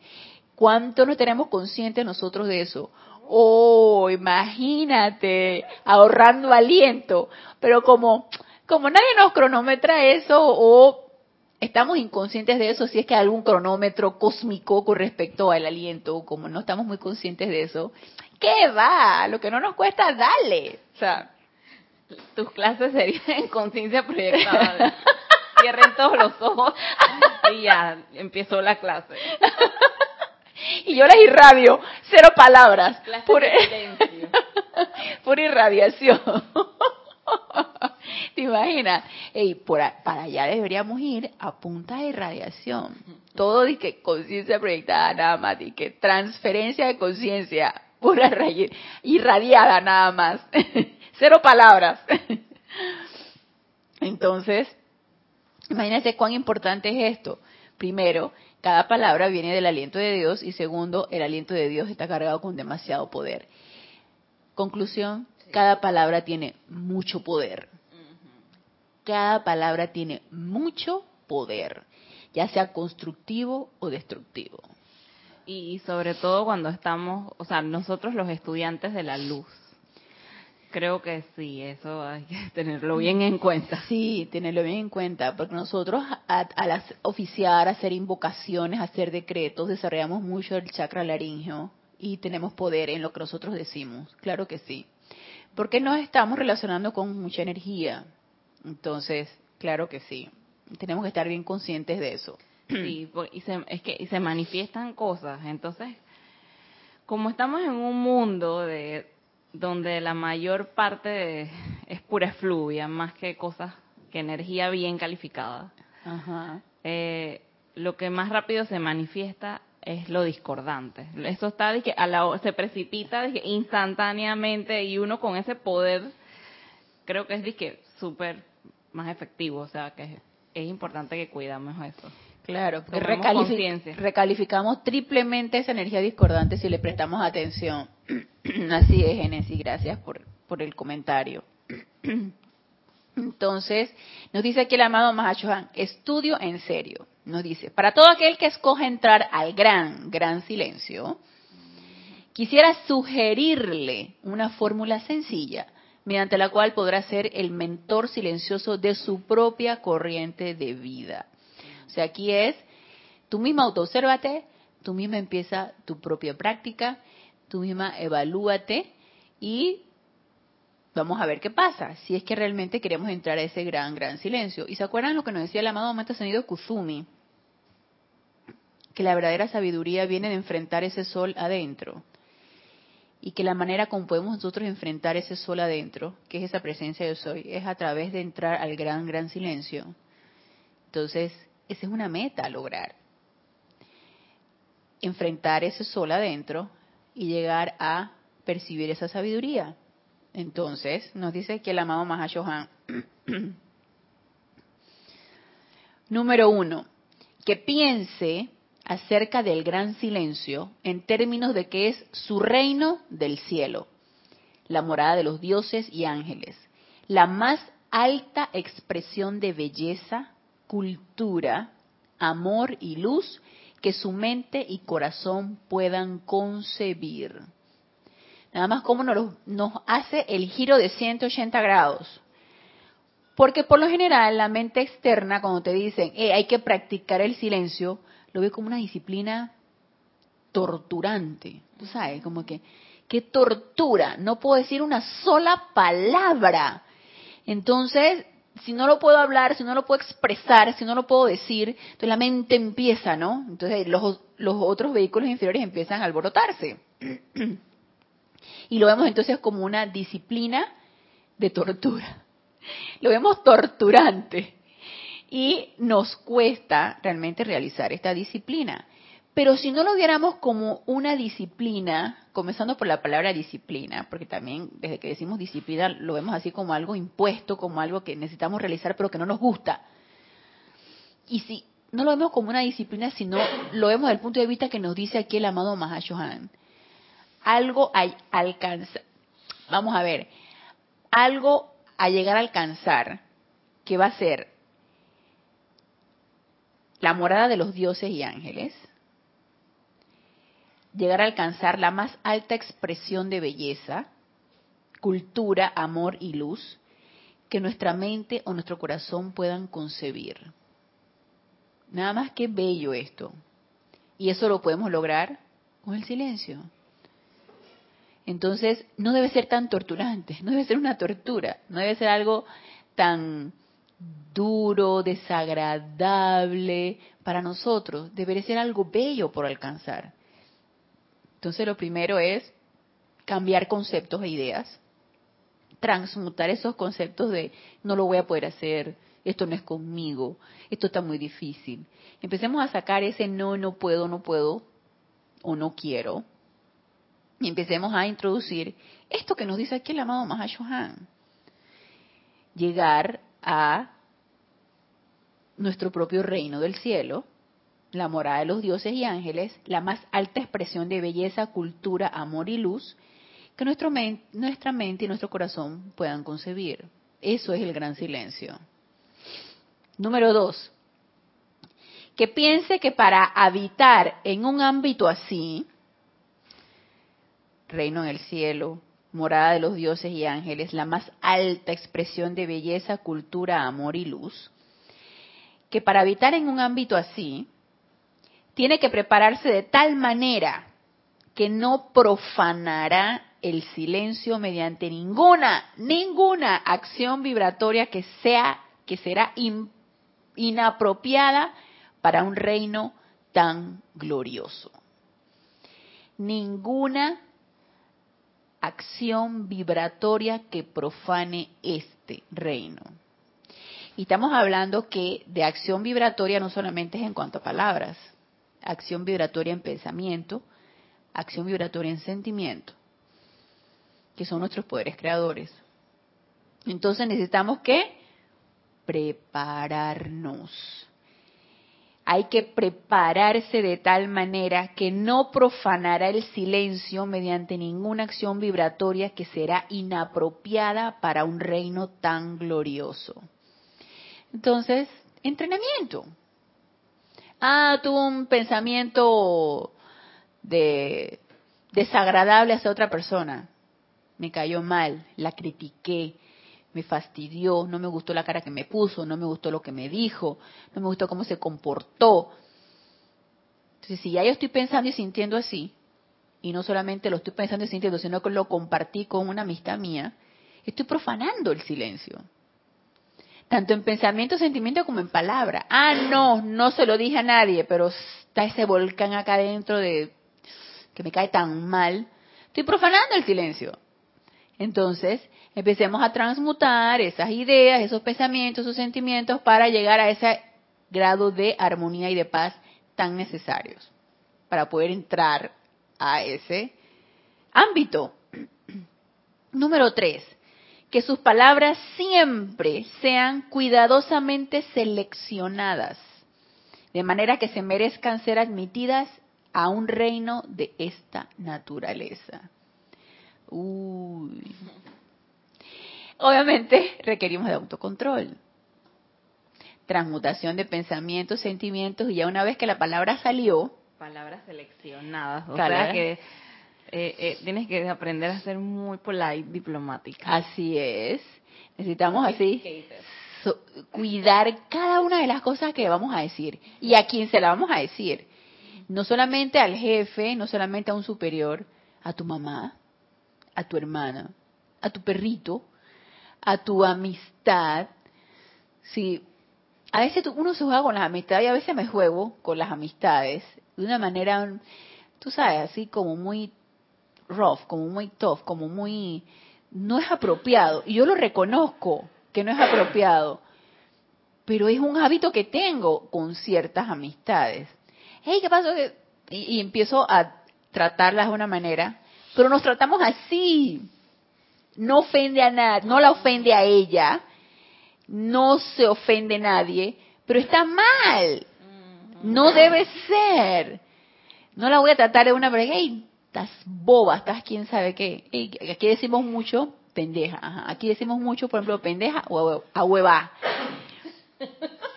¿Cuánto no tenemos conscientes nosotros de eso? Oh, imagínate, ahorrando aliento. Pero como, como nadie nos cronometra eso o estamos inconscientes de eso, si es que hay algún cronómetro cósmico con respecto al aliento, como no estamos muy conscientes de eso, ¿qué va? Lo que no nos cuesta, dale. O sea, tus clases serían en conciencia proyectada. [laughs] Cierren todos los ojos [laughs] y ya empezó la clase. [laughs] y yo les irradio, cero palabras. Pura, [laughs] pura irradiación. ¿Te imaginas? Ey, por para allá deberíamos ir a punta de irradiación. Todo de que conciencia proyectada nada más, y que transferencia de conciencia, pura irradiada nada más. Cero palabras. Entonces, imagínense cuán importante es esto. Primero, cada palabra viene del aliento de Dios y segundo, el aliento de Dios está cargado con demasiado poder. Conclusión, cada palabra tiene mucho poder. Cada palabra tiene mucho poder, ya sea constructivo o destructivo. Y sobre todo cuando estamos, o sea, nosotros los estudiantes de la luz, creo que sí, eso hay que [laughs] tenerlo bien en cuenta. Sí, tenerlo bien en cuenta, porque nosotros al oficiar, hacer invocaciones, hacer decretos, desarrollamos mucho el chakra laringeo y tenemos poder en lo que nosotros decimos, claro que sí. Porque nos estamos relacionando con mucha energía. Entonces, claro que sí. Tenemos que estar bien conscientes de eso. Sí, [clears throat] y se, es que y se manifiestan cosas. Entonces, como estamos en un mundo de donde la mayor parte es pura fluvia, más que cosas, que energía bien calificada. Eh, lo que más rápido se manifiesta es lo discordante. Eso está, que a la, se precipita instantáneamente y uno con ese poder creo que es que súper más efectivo, o sea que es, importante que cuidamos eso. Claro, porque recalificamos triplemente esa energía discordante si le prestamos atención. [clears throat] Así es, Genesis, gracias por, por el comentario. [clears throat] Entonces, nos dice aquí el amado Mahashohan, estudio en serio. Nos dice, para todo aquel que escoja entrar al gran, gran silencio, quisiera sugerirle una fórmula sencilla mediante la cual podrá ser el mentor silencioso de su propia corriente de vida. Sea, aquí es, tú misma autoobsérvate, tú misma empieza tu propia práctica tú misma evalúate y vamos a ver qué pasa, si es que realmente queremos entrar a ese gran, gran silencio. ¿Y se acuerdan lo que nos decía el amado momento sonido Kuzumi? Que la verdadera sabiduría viene de enfrentar ese sol adentro. Y que la manera como podemos nosotros enfrentar ese sol adentro, que es esa presencia de soy, es a través de entrar al gran, gran silencio. Entonces, esa es una meta a lograr. Enfrentar ese sol adentro y llegar a percibir esa sabiduría. Entonces, nos dice que el amado Mahashohan, [clears throat] número uno, que piense acerca del gran silencio en términos de que es su reino del cielo, la morada de los dioses y ángeles, la más alta expresión de belleza, cultura, amor y luz que su mente y corazón puedan concebir. Nada más como nos, nos hace el giro de 180 grados. Porque por lo general la mente externa, cuando te dicen, eh, hay que practicar el silencio, lo ve como una disciplina torturante. Tú sabes, como que, qué tortura, no puedo decir una sola palabra. Entonces, si no lo puedo hablar, si no lo puedo expresar, si no lo puedo decir, entonces la mente empieza, ¿no? Entonces los, los otros vehículos inferiores empiezan a alborotarse. Y lo vemos entonces como una disciplina de tortura. Lo vemos torturante. Y nos cuesta realmente realizar esta disciplina. Pero si no lo viéramos como una disciplina, comenzando por la palabra disciplina, porque también desde que decimos disciplina lo vemos así como algo impuesto, como algo que necesitamos realizar pero que no nos gusta. Y si no lo vemos como una disciplina, sino lo vemos desde el punto de vista que nos dice aquí el amado Mahashohan. Algo a alcanzar, vamos a ver, algo a llegar a alcanzar, que va a ser la morada de los dioses y ángeles, llegar a alcanzar la más alta expresión de belleza, cultura, amor y luz que nuestra mente o nuestro corazón puedan concebir. Nada más que bello esto. Y eso lo podemos lograr con el silencio. Entonces, no debe ser tan torturante, [laughs] no debe ser una tortura, no debe ser algo tan duro, desagradable para nosotros, debería ser algo bello por alcanzar. Entonces, lo primero es cambiar conceptos e ideas, transmutar esos conceptos de no lo voy a poder hacer, esto no es conmigo, esto está muy difícil. Empecemos a sacar ese no, no puedo, no puedo o no quiero. Y empecemos a introducir esto que nos dice aquí el amado Mahashohan. Llegar a nuestro propio reino del cielo, la morada de los dioses y ángeles, la más alta expresión de belleza, cultura, amor y luz que nuestro nuestra mente y nuestro corazón puedan concebir. Eso es el gran silencio. Número dos, que piense que para habitar en un ámbito así, reino en el cielo, morada de los dioses y ángeles, la más alta expresión de belleza, cultura, amor y luz, que para habitar en un ámbito así, tiene que prepararse de tal manera que no profanará el silencio mediante ninguna, ninguna acción vibratoria que sea, que será inapropiada para un reino tan glorioso. Ninguna acción vibratoria que profane este reino. Y estamos hablando que de acción vibratoria no solamente es en cuanto a palabras, acción vibratoria en pensamiento, acción vibratoria en sentimiento, que son nuestros poderes creadores. Entonces necesitamos que prepararnos. Hay que prepararse de tal manera que no profanará el silencio mediante ninguna acción vibratoria que será inapropiada para un reino tan glorioso. Entonces, entrenamiento. Ah, tuvo un pensamiento de desagradable hacia otra persona. Me cayó mal, la critiqué, me fastidió, no me gustó la cara que me puso, no me gustó lo que me dijo, no me gustó cómo se comportó. Entonces, si ya yo estoy pensando y sintiendo así, y no solamente lo estoy pensando y sintiendo, sino que lo compartí con una amistad mía, estoy profanando el silencio. Tanto en pensamiento, sentimiento como en palabra. Ah, no, no se lo dije a nadie, pero está ese volcán acá dentro de que me cae tan mal. Estoy profanando el silencio. Entonces, empecemos a transmutar esas ideas, esos pensamientos, esos sentimientos para llegar a ese grado de armonía y de paz tan necesarios para poder entrar a ese ámbito. [clears throat] Número tres, que sus palabras siempre sean cuidadosamente seleccionadas, de manera que se merezcan ser admitidas a un reino de esta naturaleza. Uy. Obviamente requerimos de autocontrol, transmutación de pensamientos, sentimientos, y ya una vez que la palabra salió... Palabras seleccionadas, o sea que eh, eh, tienes que aprender a ser muy polite, diplomática. Así es. Necesitamos así cuidar cada una de las cosas que vamos a decir y a quién se la vamos a decir. No solamente al jefe, no solamente a un superior, a tu mamá, a tu hermana, a tu perrito, a tu amistad. Sí, a veces uno se juega con las amistades y a veces me juego con las amistades de una manera, tú sabes, así como muy rough, como muy tough, como muy... no es apropiado. Y yo lo reconozco que no es apropiado, pero es un hábito que tengo con ciertas amistades. Hey, ¿qué pasó? Y, y empiezo a tratarlas de una manera pero nos tratamos así. No ofende a nadie, no la ofende a ella, no se ofende a nadie, pero está mal. No debe ser. No la voy a tratar de una brega, hey, estás boba, estás quién sabe qué. aquí decimos mucho pendeja, aquí decimos mucho, por ejemplo, pendeja o a hueva.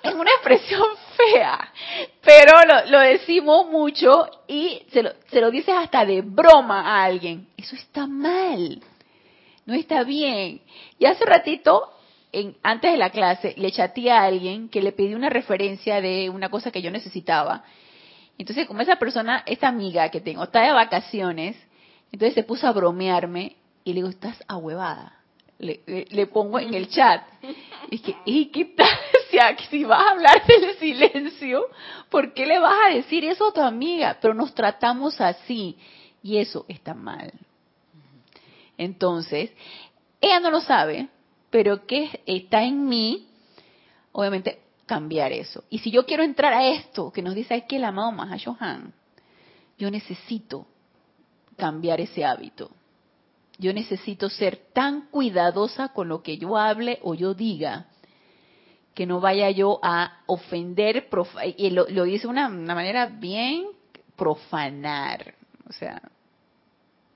Es una expresión [laughs] fea, pero lo, decimos mucho y se lo, se lo dices hasta de broma a alguien. Eso está mal, no está bien. Y hace ratito, en, antes de la clase, le chateé a alguien que le pedí una referencia de una cosa que yo necesitaba. Entonces, como esa persona, esa amiga que tengo, está de vacaciones, entonces se puso a bromearme y le digo, estás ahuevada. Le, le, pongo en el chat. Y que, ¿y qué tal? [laughs] Si, vas a hablar del silencio, ¿por qué le vas a decir eso a tu amiga? Pero nos tratamos así y eso está mal. Entonces, ella no lo sabe, pero que está en mí, obviamente, cambiar eso. Y si yo quiero entrar a esto que nos dice aquí el amado Mahashohan, yo necesito cambiar ese hábito. Yo necesito ser tan cuidadosa con lo que yo hable o yo diga, que no vaya yo a ofender, y lo, dice de una, una manera bien profanar. O sea,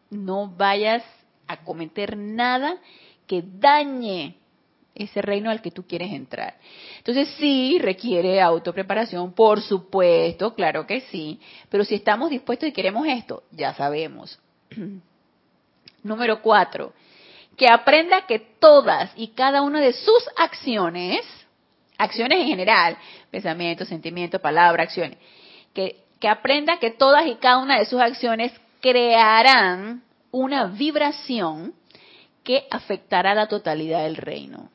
no vayas a cometer nada que dañe ese reino al que tú quieres entrar. Entonces sí requiere autopreparación, por supuesto, claro que sí, pero si estamos dispuestos y queremos esto, ya sabemos. [clears throat] Número cuatro, que aprenda que todas y cada una de sus acciones, acciones en general, pensamiento, sentimiento, palabra, acciones, que, que aprenda que todas y cada una de sus acciones crearán una vibración que afectará la totalidad del reino.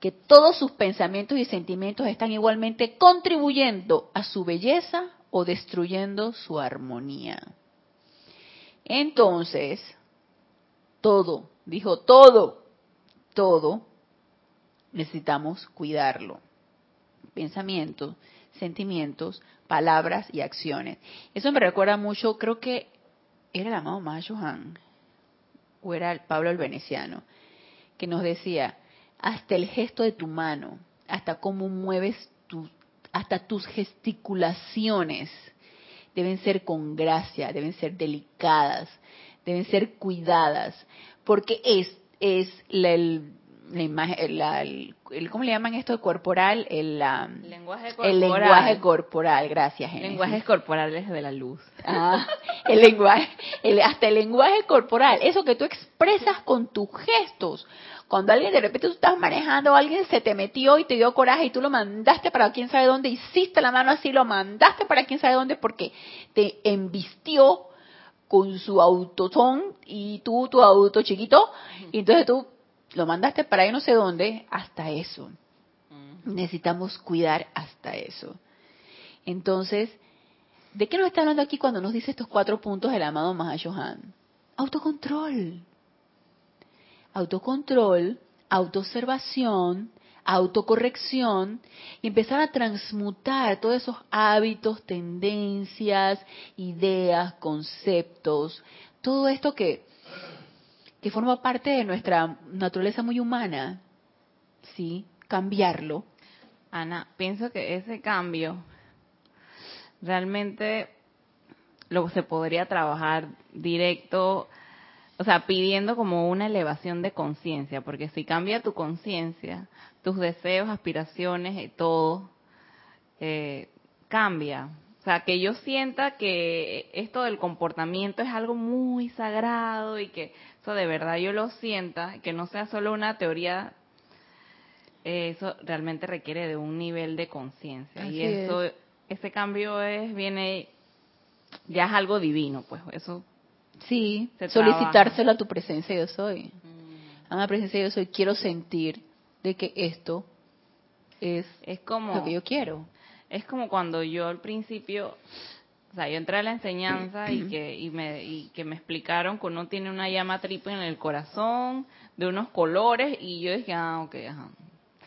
Que todos sus pensamientos y sentimientos están igualmente contribuyendo a su belleza o destruyendo su armonía. Entonces, todo, dijo todo, todo, necesitamos cuidarlo. Pensamientos, sentimientos, palabras y acciones. Eso me recuerda mucho, creo que era el amado Johan, o era el Pablo el Veneciano, que nos decía, hasta el gesto de tu mano, hasta cómo mueves tu, hasta tus gesticulaciones, deben ser con gracia, deben ser delicadas, deben ser cuidadas, porque es, es la, el, la imagen, el, ¿cómo le llaman esto corporal? El, lenguaje corporal. El lenguaje corporal, gracias. Genesis. Lenguajes corporales de la luz. Ah, el lenguaje, hasta el lenguaje corporal, eso que tú expresas con tus gestos. Cuando alguien de repente tú estás manejando, alguien se te metió y te dio coraje y tú lo mandaste para quién sabe dónde, hiciste la mano así, lo mandaste para quién sabe dónde porque te embistió con su autotón y tú tu auto chiquito, y entonces tú lo mandaste para ahí no sé dónde, hasta eso. Necesitamos cuidar hasta eso. Entonces, ¿de qué nos está hablando aquí cuando nos dice estos cuatro puntos del amado Mahashohan? Autocontrol autocontrol, autoobservación, autocorrección y empezar a transmutar todos esos hábitos, tendencias, ideas, conceptos, todo esto que, que forma parte de nuestra naturaleza muy humana, ¿sí? Cambiarlo. Ana, pienso que ese cambio realmente lo se podría trabajar directo o sea, pidiendo como una elevación de conciencia, porque si cambia tu conciencia, tus deseos, aspiraciones y todo, eh, cambia. O sea, que yo sienta que esto del comportamiento es algo muy sagrado y que eso de verdad yo lo sienta, que no sea solo una teoría, eh, eso realmente requiere de un nivel de conciencia. Y eso, ese cambio es, viene, ya es algo divino, pues eso Sí, solicitárselo a tu presencia yo soy. A la presencia yo soy, quiero sentir de que esto es, es como, lo que yo quiero. Es como cuando yo al principio, o sea, yo entré a la enseñanza y que, y me, y que me explicaron que uno tiene una llama triple en el corazón, de unos colores, y yo dije, ah, ok, ajá.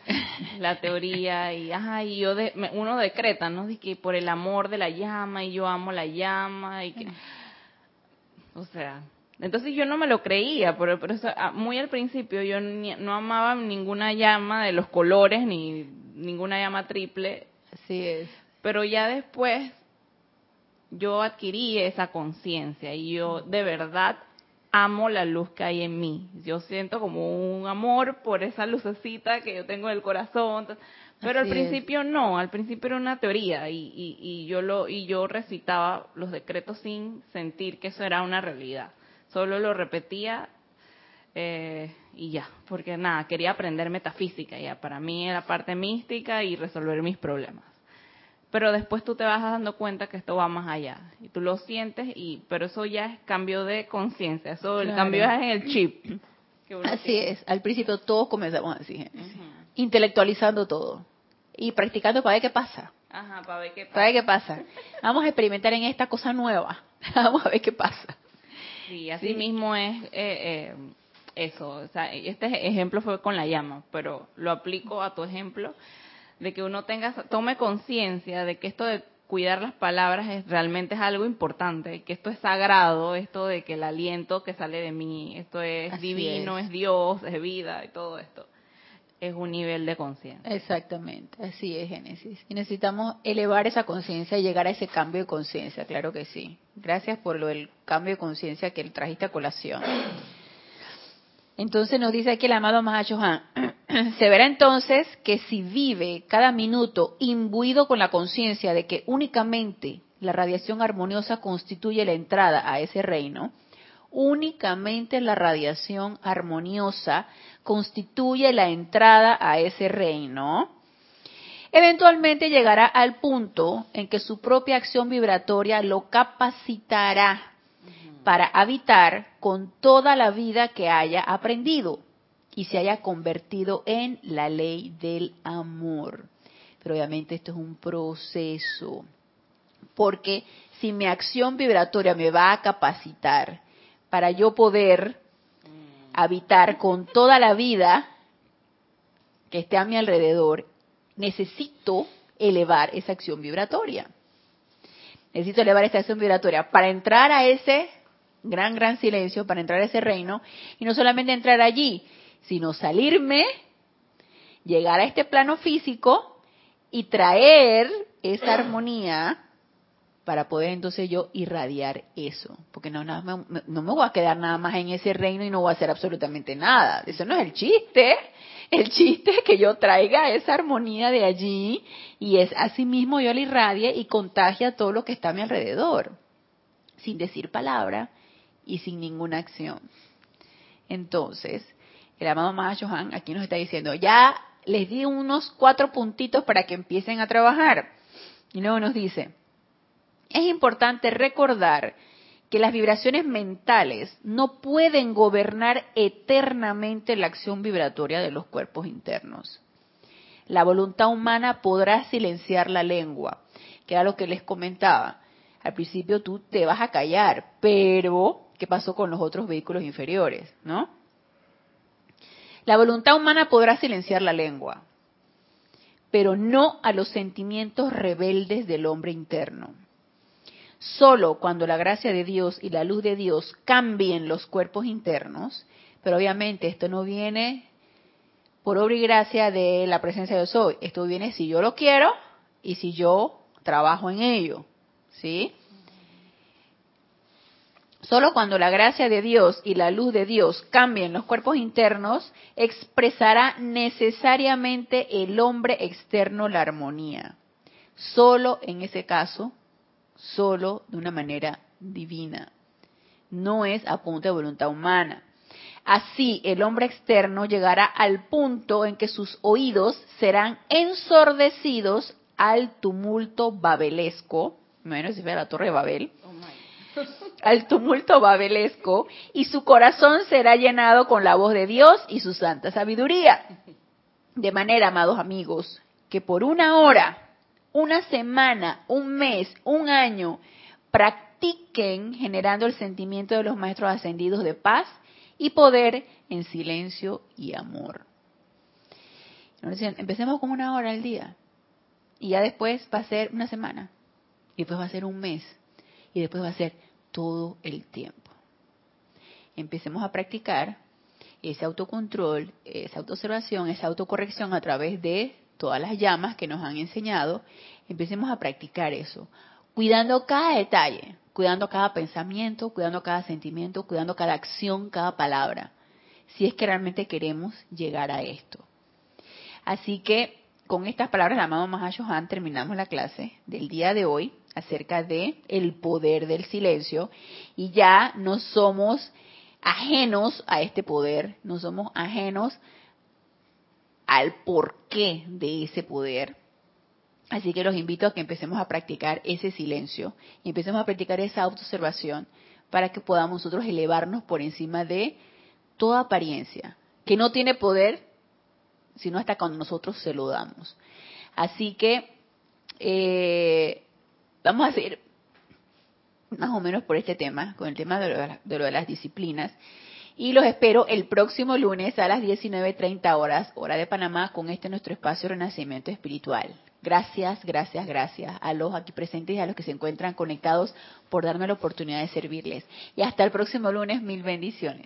[laughs] la teoría y ajá y yo de, uno decreta no Dice que por el amor de la llama y yo amo la llama y que o sea, entonces yo no me lo creía, pero, pero ah, muy al principio yo no amaba ninguna llama de los colores ni ninguna llama triple. Así es. Pero ya después yo adquirí esa conciencia y yo de verdad amo la luz que hay en mí. Yo siento como un amor por esa lucecita que yo tengo en el corazón. Pero al principio no, al principio era una teoría y, y, yo lo y yo recitaba los decretos sin sentir que eso era una realidad. Solo lo repetía eh, y ya, porque nada, quería aprender metafísica ya. Para mí era parte mística y resolver mis problemas. Pero después tú te vas dando cuenta que esto va más allá y tú lo sientes y pero eso ya es cambio de conciencia, eso el cambio es en el chip. Así es, al principio todos comenzamos así, intelectualizando todo y practicando para ver qué pasa. Ajá, para ver qué pasa. Para ver qué pasa. Vamos a experimentar en esta cosa nueva. [laughs] Vamos a ver qué pasa. Sí, así mismo es eh, eh, eso. O sea, este ejemplo fue con la llama, pero lo aplico a tu ejemplo de que uno tenga, tome conciencia de que esto de cuidar las palabras es, realmente es algo importante, que esto es sagrado, esto de que el aliento que sale de mí, esto es divino, es. Dios, es vida y todo esto es un nivel de conciencia. Exactamente, así es Génesis. Y necesitamos elevar esa conciencia y llegar a ese cambio de conciencia, claro que sí. Gracias por lo del cambio de conciencia que trajiste a colación. Entonces nos dice aquí el amado Mahashohan, [clears throat] se verá entonces que si vive cada minuto imbuido con la conciencia de que únicamente la radiación armoniosa constituye la entrada a ese reino, únicamente la radiación armoniosa constituye la entrada a ese reino, eventualmente llegará al punto en que su propia acción vibratoria lo capacitará para habitar con toda la vida que haya aprendido y se haya convertido en la ley del amor. Pero obviamente esto es un proceso, porque si mi acción vibratoria me va a capacitar para yo poder habitar con toda la vida que esté a mi alrededor, necesito elevar esa acción vibratoria. Necesito elevar esa acción vibratoria para entrar a ese gran, gran silencio para entrar a ese reino y no solamente entrar allí, sino salirme, llegar a este plano físico y traer esa armonía para poder entonces yo irradiar eso, porque no, me voy a quedar nada más en ese reino y no voy a hacer absolutamente nada. Eso no es el chiste. El chiste es que yo traiga esa armonía de allí y es así mismo yo la irradie y contagie a todo lo que está a mi alrededor, sin decir palabra, y sin ninguna acción. Entonces, el amado Mahashohan aquí nos está diciendo, ya les di unos cuatro puntitos para que empiecen a trabajar. Y luego nos dice, es importante recordar que las vibraciones mentales no pueden gobernar eternamente la acción vibratoria de los cuerpos internos. La voluntad humana podrá silenciar la lengua, que era lo que les comentaba. Al principio tú te vas a callar, pero qué pasó con los otros vehículos inferiores, ¿no? La voluntad humana podrá silenciar la lengua, pero no a los sentimientos rebeldes del hombre interno. Solo cuando la gracia de Dios y la luz de Dios cambien los cuerpos internos, pero obviamente esto no viene por obra y gracia de la presencia de Dios esto viene si yo lo quiero y si yo trabajo en ello, ¿sí? Solo cuando la gracia de Dios y la luz de Dios cambien los cuerpos internos, expresará necesariamente el hombre externo la armonía. Solo en ese caso, solo de una manera divina. No es a punto de voluntad humana. Así, el hombre externo llegará al punto en que sus oídos serán ensordecidos al tumulto babelesco, menos si fuera la torre de Babel, oh [laughs] al tumulto babelesco y su corazón será llenado con la voz de Dios y su santa sabiduría. De manera, amados amigos, que por una hora, una semana, un mes, un año, practiquen generando el sentimiento de los maestros ascendidos de paz y poder en silencio y amor. Empecemos con una hora al día y ya después va a ser una semana y después va a ser un mes y después va a ser todo el tiempo. Empecemos a practicar ese autocontrol, esa autoobservación, esa autocorrección a través de todas las llamas que nos han enseñado, empecemos a practicar eso, cuidando cada detalle, cuidando cada pensamiento, cuidando cada sentimiento, cuidando cada acción, cada palabra, si es que realmente queremos llegar a esto. Así que con estas palabras la mamá Mahashohan terminamos la clase del día de hoy acerca de el poder del silencio y ya no somos ajenos a este poder, no somos ajenos al porqué de ese poder. Así que los invito a que empecemos a practicar ese silencio y empecemos a practicar esa autoobservación para que podamos nosotros elevarnos por encima de toda apariencia, que no tiene poder sino hasta cuando nosotros se lo damos. Así que eh, vamos a hacer más o menos por este tema, con el tema de lo de, las disciplinas. Y los espero el próximo lunes a las 19.30 horas, hora de Panamá, con este nuestro espacio Renacimiento Espiritual. Gracias, gracias, gracias a los aquí presentes y a los que se encuentran conectados por darme la oportunidad de servirles. Y hasta el próximo lunes, mil bendiciones.